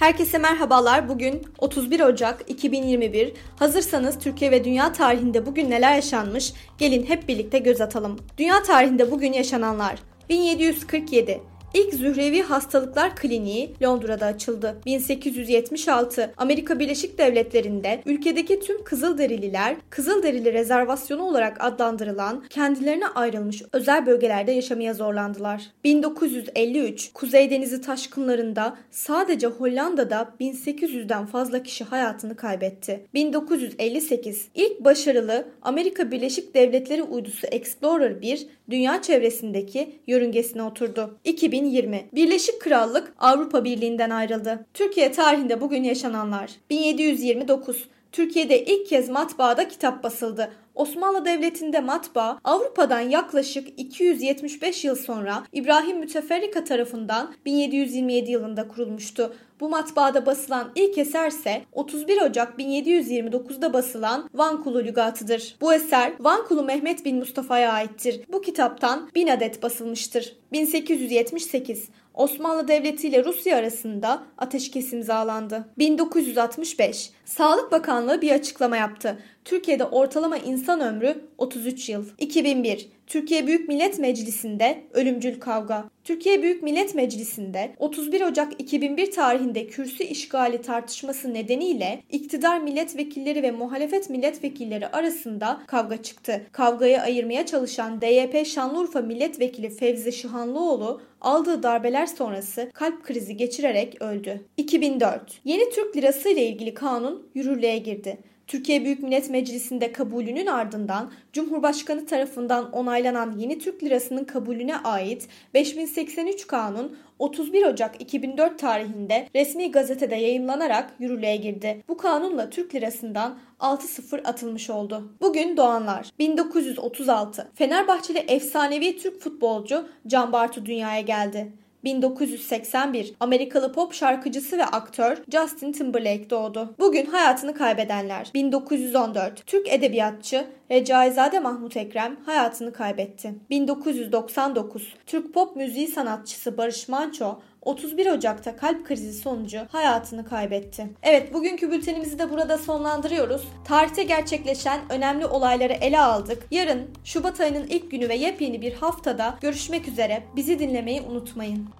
Herkese merhabalar. Bugün 31 Ocak 2021. Hazırsanız Türkiye ve dünya tarihinde bugün neler yaşanmış? Gelin hep birlikte göz atalım. Dünya tarihinde bugün yaşananlar. 1747 İlk Zührevi Hastalıklar Kliniği Londra'da açıldı. 1876 Amerika Birleşik Devletleri'nde ülkedeki tüm Kızılderililer Kızılderili rezervasyonu olarak adlandırılan kendilerine ayrılmış özel bölgelerde yaşamaya zorlandılar. 1953 Kuzey Denizi taşkınlarında sadece Hollanda'da 1800'den fazla kişi hayatını kaybetti. 1958 ilk başarılı Amerika Birleşik Devletleri uydusu Explorer 1 dünya çevresindeki yörüngesine oturdu. 2000 2020 Birleşik Krallık Avrupa Birliği'nden ayrıldı. Türkiye tarihinde bugün yaşananlar 1729 Türkiye'de ilk kez matbaada kitap basıldı. Osmanlı Devleti'nde matbaa Avrupa'dan yaklaşık 275 yıl sonra İbrahim Müteferrika tarafından 1727 yılında kurulmuştu. Bu matbaada basılan ilk eserse 31 Ocak 1729'da basılan Van Kulu Lügatı'dır. Bu eser Van Kulu Mehmet bin Mustafa'ya aittir. Bu kitaptan 1000 adet basılmıştır. 1878 Osmanlı Devleti ile Rusya arasında ateşkes imzalandı. 1965 Sağlık Bakanlığı bir açıklama yaptı. Türkiye'de ortalama insan ömrü 33 yıl. 2001 Türkiye Büyük Millet Meclisi'nde ölümcül kavga. Türkiye Büyük Millet Meclisi'nde 31 Ocak 2001 tarihinde kürsü işgali tartışması nedeniyle iktidar milletvekilleri ve muhalefet milletvekilleri arasında kavga çıktı. Kavgayı ayırmaya çalışan DYP Şanlıurfa Milletvekili Fevzi Şıhanlıoğlu aldığı darbeler sonrası kalp krizi geçirerek öldü. 2004 Yeni Türk Lirası ile ilgili kanun yürürlüğe girdi. Türkiye Büyük Millet Meclisi'nde kabulünün ardından Cumhurbaşkanı tarafından onaylanan yeni Türk Lirası'nın kabulüne ait 5083 kanun 31 Ocak 2004 tarihinde resmi gazetede yayımlanarak yürürlüğe girdi. Bu kanunla Türk Lirası'ndan 6-0 atılmış oldu. Bugün doğanlar 1936 Fenerbahçeli efsanevi Türk futbolcu Can Bartu dünyaya geldi. 1981 Amerikalı pop şarkıcısı ve aktör Justin Timberlake doğdu. Bugün hayatını kaybedenler 1914 Türk edebiyatçı Recaizade Mahmut Ekrem hayatını kaybetti. 1999 Türk pop müziği sanatçısı Barış Manço 31 Ocak'ta kalp krizi sonucu hayatını kaybetti. Evet bugünkü bültenimizi de burada sonlandırıyoruz. Tarihte gerçekleşen önemli olayları ele aldık. Yarın Şubat ayının ilk günü ve yepyeni bir haftada görüşmek üzere. Bizi dinlemeyi unutmayın.